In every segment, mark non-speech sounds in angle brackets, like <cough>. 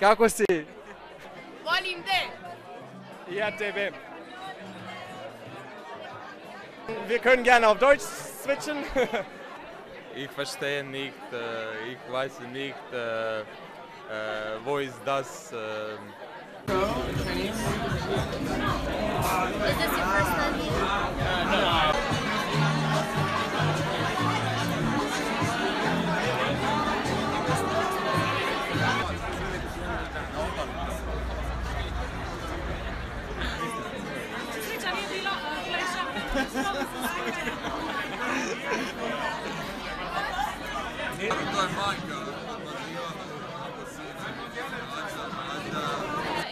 Kako si? Volim te. Ja tebe. Wir können gerne auf Deutsch switchen. <laughs> Ich verstehe nicht, äh, ich weiß nicht, äh, äh, wo ist das. Äh, Is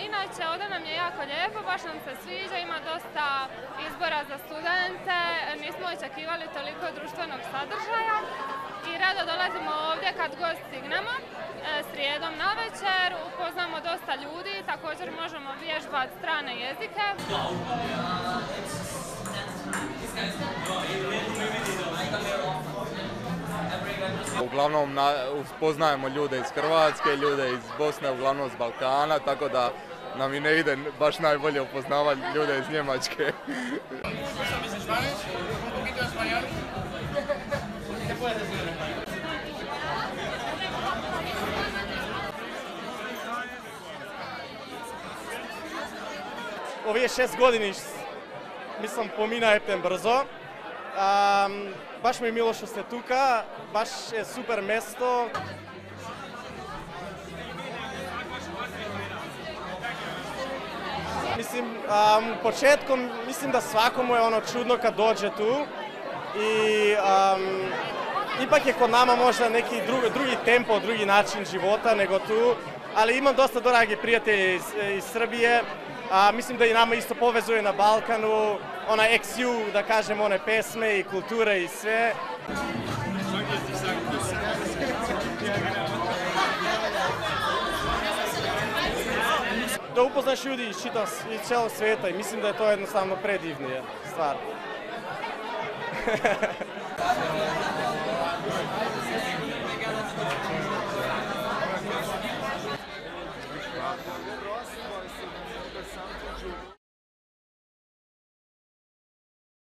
Inače, ovdje nam je jako lijepo, baš nam se sviđa, ima dosta izbora za studente, nismo očekivali toliko društvenog sadržaja i rado dolazimo ovdje kad god stignemo. E, Srijedom na večer upoznamo dosta ljudi, također možemo vježbati strane jezike. Uglavnom na, poznajemo ljude iz Hrvatske, ljude iz Bosne, uglavnom s Balkana, tako da nam i ne ide baš najbolje upoznavati ljude iz Njemačke. Ovih šest godini, mislim, pominajte brzo. Um, baš mi je milo što ste tuka, baš je super mesto. Mislim, um, početkom, mislim da svakomu je ono čudno kad dođe tu i um, ipak je kod nama možda neki drugi, drugi tempo, drugi način života nego tu, ali imam dosta dragi prijatelje iz, iz Srbije, a, mislim da i nama isto povezuje na Balkanu, ona XU, da kažem, one pesme i kulture i sve. Da upoznaš ljudi iz čitav, iz cijelog svijeta i mislim da je to jednostavno predivnije stvar. <laughs>